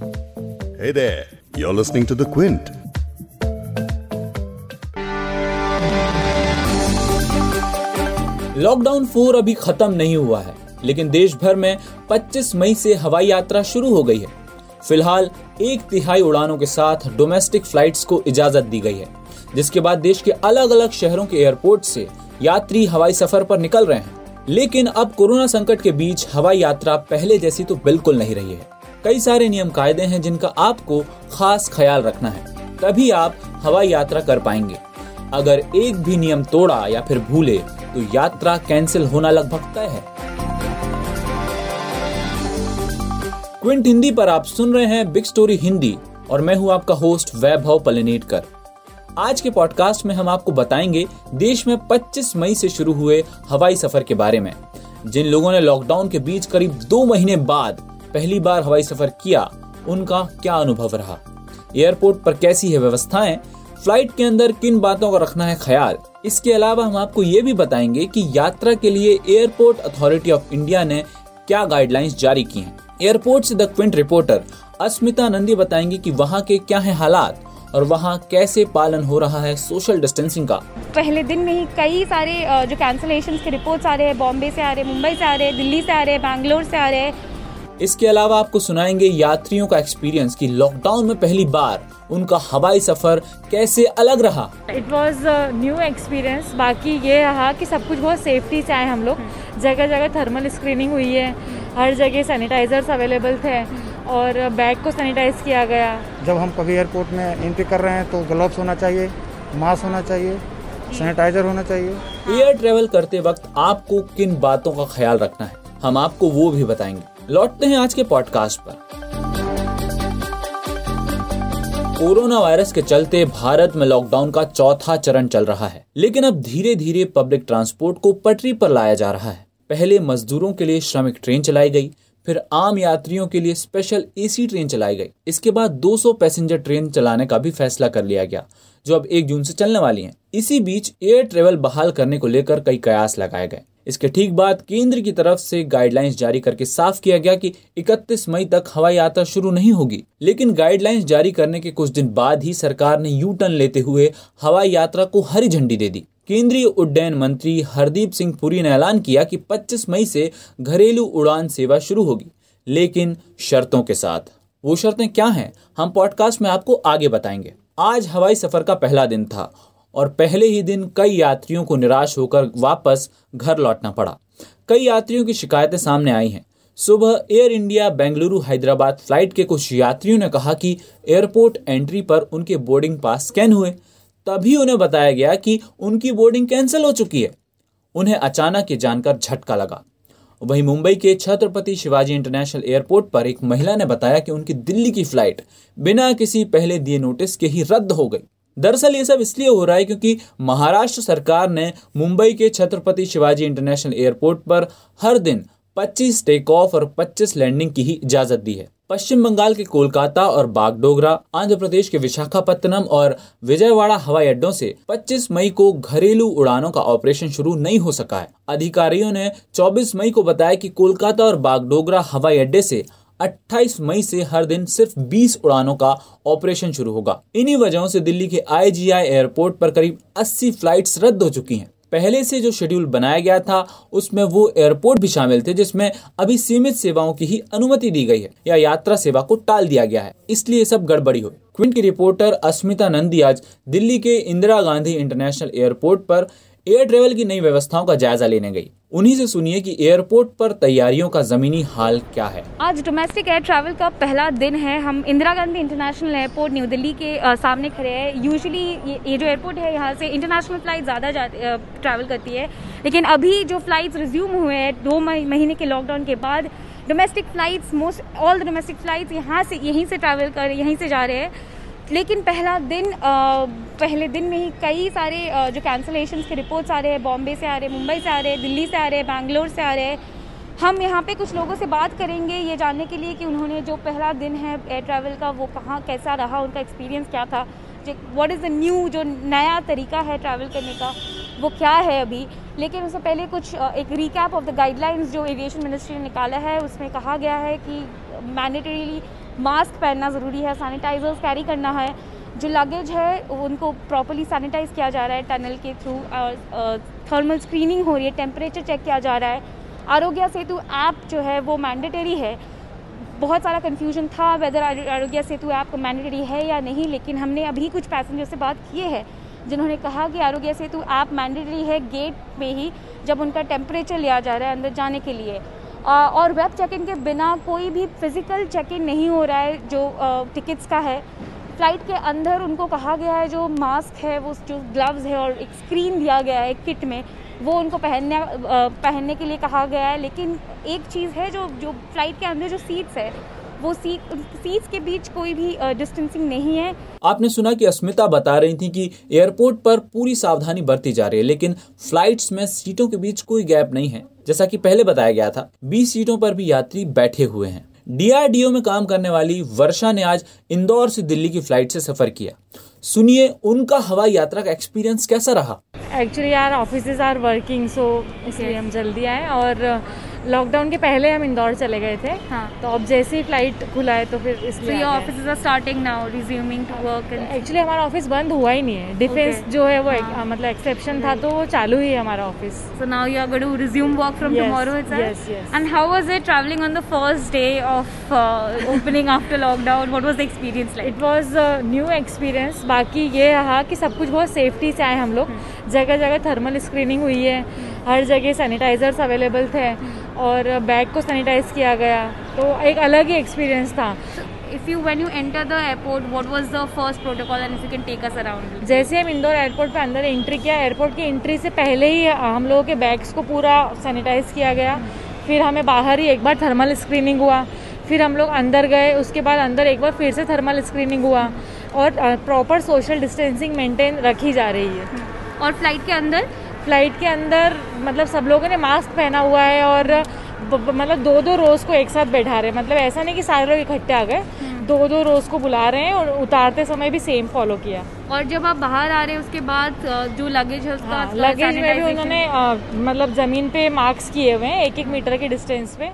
Hey there, you're listening to The Quint. Lockdown four अभी खत्म नहीं हुआ है लेकिन देश भर में 25 मई से हवाई यात्रा शुरू हो गई है। फ़िलहाल एक तिहाई उड़ानों के साथ डोमेस्टिक फ्लाइट्स को इजाज़त दी गई है जिसके बाद देश के अलग अलग शहरों के एयरपोर्ट से यात्री हवाई सफ़र पर निकल रहे हैं। लेकिन अब कोरोना संकट के बीच हवाई यात्रा पहले जैसी तो बिल्कुल नहीं रही है। कई सारे नियम कायदे हैं जिनका आपको खास ख्याल रखना है। तभी आप हवाई यात्रा कर पाएँगे। अगर एक भी नियम तोड़ा या फिर भूले तो यात्रा कैंसिल होना लगभग तय है। क्विंट, हिंदी पर आप सुन रहे हैं बिग स्टोरी हिंदी और मैं हूँ आपका होस्ट वैभव पलिनेटकर। आज के पॉडकास्ट में हम आपको बताएँगे देश में 25 मई से शुरू हुए हवाई सफ़र के बारे में। जिन लोगों ने लॉकडाउन के बीच करीब दो महीने बाद पहली बार हवाई सफ़र किया, उनका क्या अनुभव रहा? एयरपोर्ट पर कैसी है व्यवस्थाएँ? फ़्लाइट के अंदर किन बातों का रखना है ख्याल? इसके अलावा हम आपको ये भी बताएँगे कि यात्रा के लिए एयरपोर्ट अथॉरिटी ऑफ़ इंडिया ने क्या गाइडलाइंस जारी की हैं। एयरपोर्ट से the Quint reporter Asmita Nandi बताएँगे कि वहाँ के क्या है हालात और वहाँ कैसे पालन हो रहा है सोशल डिस्टेंसिंग का। पहले दिन में ही कई सारे जो कैंसिलेशन के रिपोर्ट्स आ रहे हैं बॉम्बे से आ रहे हैं मुंबई से आ रहे हैं दिल्ली से आ रहे हैं बैंगलोर से आ रहे हैं इसके अलावा आपको सुनाएँगे यात्रियों का एक्सपीरियंस कि लॉकडाउन में पहली बार उनका हवाई सफ़र कैसे अलग रहा। इट वॉज़ न्यू एक्सपीरियंस बाकी ये रहा कि सब कुछ बहुत सेफ्टी से आए हम लोग। जगह जगह थर्मल स्क्रीनिंग हुई है। हर जगह सैनिटाइजर्स अवेलेबल थे और बैग को सैनिटाइज किया गया। जब हम कभी एयरपोर्ट में एंट्री कर रहे हैं तो ग्लव्स होना चाहिए मास्क होना चाहिए सैनिटाइजर होना चाहिए। एयर ट्रेवल करते वक्त आपको किन बातों का ख्याल रखना है? हम आपको वो भी बताएँगे। लौटते हैं आज के पॉडकास्ट पर। कोरोना वायरस के चलते भारत में लॉकडाउन का चौथा चरण चल रहा है, लेकिन अब धीरे धीरे पब्लिक ट्रांसपोर्ट को पटरी पर लाया जा रहा है। पहले मजदूरों के लिए श्रमिक ट्रेन चलाई गई, फिर आम यात्रियों के लिए स्पेशल एसी ट्रेन चलाई गई। इसके बाद 200 पैसेंजर ट्रेन चलाने का भी फैसला कर लिया गया, जो अब एक जून से चलने वाली हैं। इसी बीच एयर ट्रेवल बहाल करने को लेकर कई कयास लगाए गए। इसके ठीक बाद केंद्र की तरफ़ से गाइडलाइंस जारी करके साफ़ किया गया कि 31 मई तक हवाई यात्रा शुरू नहीं होगी। लेकिन गाइडलाइंस जारी करने के कुछ दिन बाद ही सरकार ने यू टर्न लेते हुए हवाई यात्रा को हरी झंडी दे दी। केंद्रीय उड्डयन मंत्री हरदीप सिंह पुरी ने ऐलान किया कि 25 मई से घरेलू उड़ान सेवा शुरू होगी। लेकिन शर्तों के साथ। वो शर्तें क्या हैं? हम पॉडकास्ट में आपको आगे बताएँगे। आज हवाई सफ़र का पहला दिन था और पहले ही दिन कई यात्रियों को निराश होकर वापस घर लौटना पड़ा। कई यात्रियों की शिकायतें सामने आई हैं। सुबह air India Bengaluru Hyderabad flight के कुछ यात्रियों ने कहा कि एयरपोर्ट एंट्री पर उनके बोर्डिंग पास स्कैन हुए। तभी उन्हें बताया गया कि उनकी बोर्डिंग कैंसिल हो चुकी है। उन्हें अचानक ये जानकर झटका लगा। वहीं मुंबई के छत्रपति शिवाजी इंटरनेशनल एयरपोर्ट पर एक महिला ने बताया कि उनकी दिल्ली की फ़्लाइट बिना किसी पहले दिए नोटिस के ही रद्द हो गई। दरअसल ये सब इसलिए हो रहा है क्योंकि महाराष्ट्र सरकार ने मुंबई के छत्रपति शिवाजी इंटरनेशनल एयरपोर्ट पर हर दिन 25 टेक ऑफ़ और 25 लैंडिंग की ही इजाज़त दी है। पश्चिम बंगाल के कोलकाता और बागडोगरा, आंध्र प्रदेश के विशाखापत्तनम और विजयवाड़ा हवाई अड्डों से 25 मई को घरेलू उड़ानों का ऑपरेशन शुरू नहीं हो सका है। अधिकारियों ने 24 मई को बताया कि कोलकाता और बागडोगरा हवाई अड्डे से 28 मई से हर दिन सिर्फ़ 20 उड़ानों का ऑपरेशन शुरू होगा। इन्हीं वजहों से दिल्ली के आईजीआई एयरपोर्ट पर करीब 80 फ्लाइट्स रद्द हो चुकी हैं। पहले से जो शेड्यूल बनाया गया था, उसमें वो एयरपोर्ट भी शामिल थे, जिसमें अभी सीमित सेवाओं की ही अनुमति दी गई है, या यात्रा सेवा को टाल दिया गया है। इसलिए सब गड़बड़ी हुई। क्विंट की रिपोर्टर अस्मिता नंदी आज दिल्ली के इंदिरा गांधी इंटरनेशनल एयरपोर्ट पर एयर ट्रेवल की नई व्यवस्थाओं का जायजा लेने गई। उन्हीं से सुनिए कि एयरपोर्ट पर तैयारियों का जमीनी हाल क्या है। आज डोमेस्टिक एयर ट्रैवल का पहला दिन है। हम Indira Gandhi international airport new Delhi के सामने खड़े हैं। यूजुअली ये, जो एयरपोर्ट है यहाँ से इंटरनेशनल फ़्लाइट ज़्यादा ट्रैवल करती है। लेकिन अभी जो फ्लाइट्स रिज्यूम हुए हैं दो महीने के लॉकडाउन के बाद domestic flights most all the domestic flights यहाँ से यहीं से ट्रैवल कर यहीं से जा रहे हैं। लेकिन पहला दिन आ, पहले दिन में ही कई सारे आ, जो कैंसिलेशन के रिपोर्ट्स आ रहे हैं बॉम्बे से आ रहे हैं मुंबई से आ रहे हैं दिल्ली से आ रहे हैं बैंगलोर से आ रहे हैं। हम यहाँ पे कुछ लोगों से बात करेंगे ये जानने के लिए कि उन्होंने जो पहला दिन है एयर ट्रैवल का वो कहाँ कैसा रहा उनका एक्सपीरियंस क्या था व्हाट इज़ द न्यू जो नया तरीका है ट्रैवल करने का वो क्या है अभी? लेकिन उससे पहले कुछ एक रिकैप ऑफ़ द गाइडलाइंस जो एविएशन मिनिस्ट्री ने निकाला है उसमें कहा गया है कि मैंडेटरीली मास्क पहनना ज़रूरी है सैनिटाइजर्स कैरी करना है। जो लगेज है, उनको प्रॉपरली सैनिटाइज किया जा रहा है टनल के थ्रू थर्मल स्क्रीनिंग हो रही है टेम्परेचर चेक किया जा रहा है। आरोग्य सेतु ऐप जो है, वो मैंडेटरी है। बहुत सारा कन्फ्यूज़न था वेदर आरोग्य सेतु ऐप मैंडेटरी है या नहीं, लेकिन हमने अभी कुछ पैसेंजर से बात किए हैं, जिन्होंने कहा कि आरोग्य सेतु ऐप मैंडेटरी है गेट में ही, जब उनका टेम्परेचर लिया जा रहा है अंदर जाने के लिए। और वेब चेक इन के बिना कोई भी फ़िज़िकल चेक इन नहीं हो रहा है, जो टिकट्स का है। फ़्लाइट के अंदर उनको कहा गया है, जो मास्क है, वो जो ग्लव्स है और एक स्क्रीन दिया गया है किट में, वो उनको पहनने पहनने के लिए कहा गया है। लेकिन एक चीज़ है, जो जो फ़्लाइट के अंदर जो सीट्स है, वो सीट सीट्स के बीच कोई भी डिस्टेंसिंग नहीं है। आपने सुना कि अस्मिता बता रही थी कि एयरपोर्ट पर पूरी सावधानी बरती जा रही है, लेकिन फ्लाइट्स में सीटों के बीच कोई गैप नहीं है। जैसा कि पहले बताया गया था 20 सीटों पर भी यात्री बैठे हुए हैं। डीआरडीओ में काम करने वाली वर्षा ने आज इंदौर से दिल्ली की फ़्लाइट से सफ़र किया। सुनिए उनका हवाई यात्रा का एक्सपीरियंस कैसा रहा? एक्चुअली यार ऑफ़िस आर वर्किंग सो इसलिए हम जल्दी आए और लॉकडाउन के पहले हम इंदौर चले गए थे। हाँ। तो अब जैसे ही फ़्लाइट खुला है तो फिर इसलिए office are starting now resuming to work actually हमारा ऑफ़िस बंद हुआ ही नहीं है। Defence okay. जो है वो हाँ. मतलब एक्सेप्शन था तो वो चालू ही है हमारा office so now you are going to resume work from tomorrow and how was it travelling on the first day of opening after lockdown what was the experience like it was new experience बाकी ये रहा कि सब कुछ बहुत safety से आए हम लोग। हम्म। जगह जगह थर्मल स्क्रीनिंग हुई है। हर जगह सैनिटाइजर्स अवेलेबल थे और बैग को सैनिटाइज किया गया। तो एक अलग ही एक्सपीरियंस था। If you when you enter the airport what was the first protocol and if you can take us around जैसे हम इंदौर एयरपोर्ट पे अंदर एंट्री किया एयरपोर्ट की एंट्री से पहले ही हम लोगों के बैग्स को पूरा सैनिटाइज किया गया। फिर हमें बाहर ही एक बार थर्मल स्क्रीनिंग हुआ। फिर हम लोग अंदर गए उसके बाद अंदर एक बार फिर से थर्मल स्क्रीनिंग हुआ और प्रॉपर सोशल डिस्टेंसिंग मेंटेन रखी जा रही है। और फ़्लाइट के अंदर? फ़्लाइट के अंदर मतलब सब लोगों ने मास्क पहना हुआ है और मतलब दो दो रोज को एक साथ बैठा रहे हैं। मतलब ऐसा नहीं कि सारे लोग इकट्ठे आ गए हम्म। दो दो रोज को बुला रहे हैं और उतारते समय भी सेम फॉलो किया। और जब आप बाहर आ रहे हैं उसके बाद जो लगेज है उसका हाँ, लगेज में भी उन्होंने मतलब ज़मीन पे मार्क्स किए हुए हैं एक एक मीटर के डिस्टेंस पे।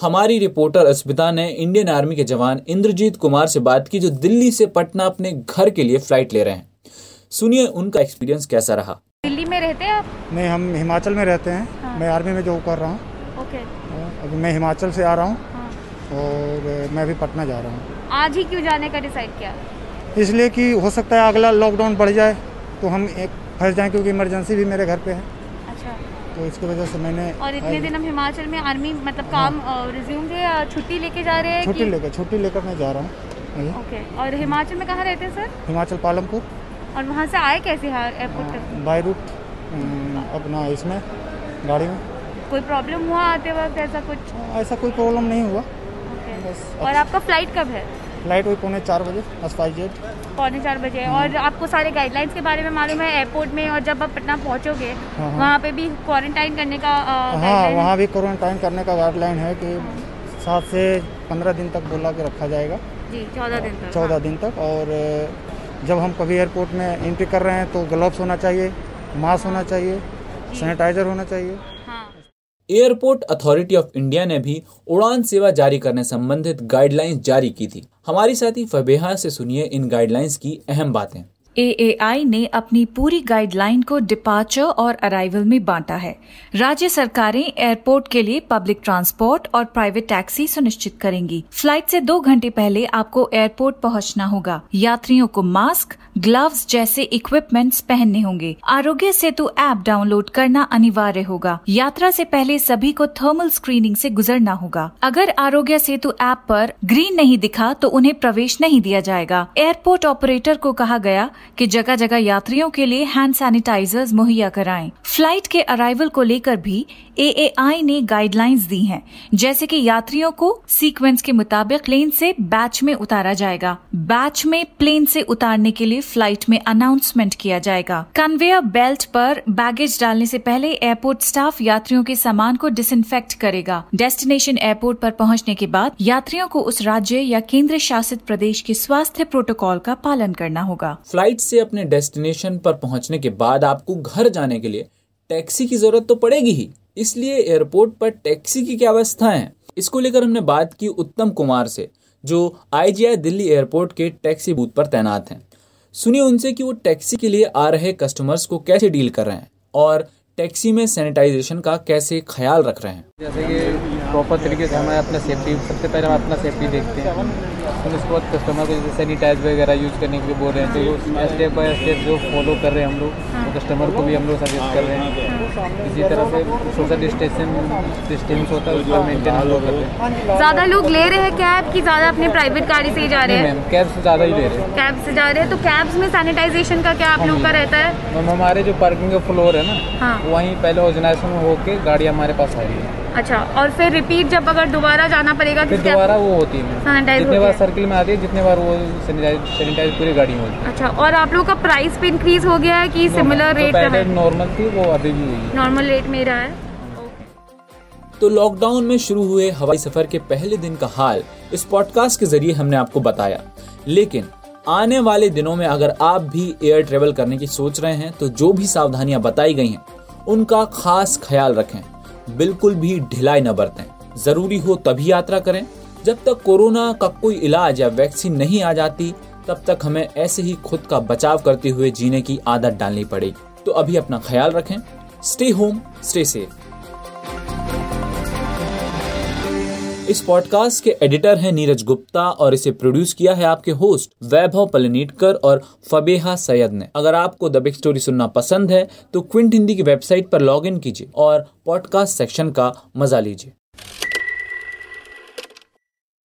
हमारी रिपोर्टर अस्मिता ने इंडियन आर्मी के जवान इंद्रजीत कुमार से बात की जो दिल्ली से पटना अपने घर के लिए फ़्लाइट ले रहे हैं। सुनिए उनका एक्सपीरियंस कैसा रहा। दिल्ली में रहते हैं आप? नहीं हम हिमाचल में रहते हैं। हाँ। मैं आर्मी में जॉब कर रहा हूँ। ओके। हाँ, अभी मैं हिमाचल से आ रहा हूँ हाँ। और मैं भी पटना जा रहा हूँ। आज ही क्यों जाने का डिसाइड किया? इसलिए कि हो सकता है अगला लॉकडाउन बढ़ जाए तो हम एक फंस जाएँ क्योंकि इमरजेंसी भी मेरे घर पे है। अच्छा। तो इसकी वजह से मैंने और इतने दिन हम हिमाचल में आर्मी मतलब काम रिज्यूम हाँ। या छुट्टी लेके जा रहे हैं छुट्टी लेकर छुट्टी लेकर मैं जा रहा हूँ। ओके। और हिमाचल में कहाँ रहते हैं सर हिमाचल पालमपुर। और वहाँ से आए कैसे एयरपोर्ट तक? बाई रूट अपना इसमें गाड़ी में। कोई प्रॉब्लम हुआ आते वक्त? ऐसा कुछ? ऐसा कोई प्रॉब्लम नहीं हुआ। बस और आपका फ़्लाइट कब है? फ़्लाइट हुई पौने चार बजे जेट। पौने चार बजे। हम्म। और आपको सारे गाइडलाइंस के बारे में मालूम है एयरपोर्ट में? और जब आप पटना पहुंचोगे हाँ, हाँ। वहाँ पे भी क्वारंटाइन करने का हाँ वहाँ भी क्वारंटाइन करने का गाइडलाइन है कि सात से पंद्रह दिन तक बोला के रखा जाएगा। जी चौदह दिन तक। चौदह हाँ। दिन तक। और जब हम कभी एयरपोर्ट में एंट्री कर रहे हैं तो ग्लव्स होना चाहिए मास्क होना चाहिए सैनिटाइजर होना चाहिए। एयरपोर्ट अथॉरिटी ऑफ़ इंडिया ने भी उड़ान सेवा जारी करने संबंधित गाइडलाइंस जारी की थी। हमारी साथी फबेहा से सुनिए इन गाइडलाइंस की अहम बातें। एएआई ने अपनी पूरी गाइडलाइन को डिपार्चर और अराइवल में बांटा है। राज्य सरकारें एयरपोर्ट के लिए पब्लिक ट्रांसपोर्ट और प्राइवेट टैक्सी सुनिश्चित करेंगी। फ़्लाइट से दो घंटे पहले आपको एयरपोर्ट पहुँचना होगा। यात्रियों को मास्क ग्लव्स जैसे इक्विपमेंट्स पहनने होंगे। आरोग्य सेतु ऐप डाउनलोड करना अनिवार्य होगा। यात्रा से पहले सभी को थर्मल स्क्रीनिंग से गुजरना होगा। अगर आरोग्य सेतु ऐप पर ग्रीन नहीं दिखा तो उन्हें प्रवेश नहीं दिया जाएगा। एयरपोर्ट ऑपरेटर को कहा गया कि जगह जगह यात्रियों के लिए हैंड सैनिटाइजर्स मुहैया कराएँ। फ़्लाइट के अराइवल को लेकर भी एएआई ने गाइडलाइंस दी हैं, जैसे कि यात्रियों को सीक्वेंस के मुताबिक प्लेन से बैच में उतारा जाएगा। बैच में प्लेन से उतारने के लिए फ़्लाइट में अनाउंसमेंट किया जाएगा। कन्वेयर बेल्ट पर बैगेज डालने से पहले एयरपोर्ट स्टाफ यात्रियों के सामान को डिसइंफेक्ट करेगा। डेस्टिनेशन एयरपोर्ट पर पहुँचने के बाद यात्रियों को उस राज्य या केंद्र शासित प्रदेश के स्वास्थ्य प्रोटोकॉल का पालन करना होगा। फ़्लाइट से अपने डेस्टिनेशन पर पहुँचने के बाद आपको घर जाने के लिए टैक्सी की ज़रूरत तो पड़ेगी ही। इसलिए एयरपोर्ट पर टैक्सी की क्या व्यवस्था है? इसको लेकर हमने बात की उत्तम कुमार से, जो आईजीआई दिल्ली एयरपोर्ट के टैक्सी बूथ पर तैनात हैं। सुनिए उनसे कि वो टैक्सी के लिए आ रहे कस्टमर्स को कैसे डील कर रहे हैं और टैक्सी में सैनिटाइजेशन का कैसे ख्याल रख रहे हैं? जैसे कि प्रॉपर तरीके से हमें अपना सेफ्टी सबसे पहले हम अपना सेफ्टी देखते हैं। फिर उसके बाद कस्टमर को जैसे सैनिटाइज वगैरह यूज़ करने के लिए बोल रहे हैं तो स्टेप बाय स्टेप जो फॉलो कर रहे हैं हम लोग वो कस्टमर को भी हम लोग सजेस्ट कर रहे हैं। इसी तरह से सोशल डिस्टेंशन डिस्टेंस होता है उसका मेंटेन हम लोग कर रहे हैं। ज़्यादा लोग ले रहे हैं कैब कि ज़्यादा अपने प्राइवेट गाड़ी से ही जा रहे हैं? कैब से ज़्यादा ही ले रहे हैं। कैब से जा रहे हैं तो कैब्स में सैनिटाइजेशन का क्या आप लोग का रहता है? हमारे जो पार्किंग का फ्लोर है ना हाँ। वहीं पहले ऑर्गेनाइजेशन होके गाड़ी हमारे पास आई है। अच्छा और फिर रिपीट जब अगर दोबारा जाना पड़ेगा फिर तो दोबारा वो होती है। जितने बार सर्किल में आती है जितने बार वो सैनिटाइज पूरी गाड़ी में होती है। अच्छा और आप लोग का प्राइस पे इंक्रीज हो गया है कि सिमिलर रेट है? नॉर्मल थी वो अभी भी हुई नॉर्मल रेट में रहा है। तो लॉकडाउन में शुरू हुए हवाई सफ़र के पहले दिन का हाल इस पॉडकास्ट के ज़रिए हमने आपको बताया। लेकिन आने वाले दिनों में अगर आप भी एयर ट्रेवल करने की सोच रहे हैं तो जो भी सावधानियाँ बताई गई हैं उनका खास ख्याल रखें। बिल्कुल भी ढिलाई न बरतें। ज़रूरी हो तभी यात्रा करें। जब तक कोरोना का कोई इलाज या वैक्सीन नहीं आ जाती, तब तक हमें ऐसे ही खुद का बचाव करते हुए जीने की आदत डालनी पड़ेगी। तो अभी अपना ख्याल रखें। स्टे होम स्टे सेफ़ इस पॉडकास्ट के एडिटर हैं नीरज गुप्ता और इसे प्रोड्यूस किया है आपके होस्ट वैभव पलनीटकर और फबेहा सैयद ने। अगर आपको द बिग स्टोरी सुनना पसंद है तो क्विंट हिंदी की वेबसाइट पर लॉग कीजिए और पॉडकास्ट सेक्शन का मज़ा लीजिए।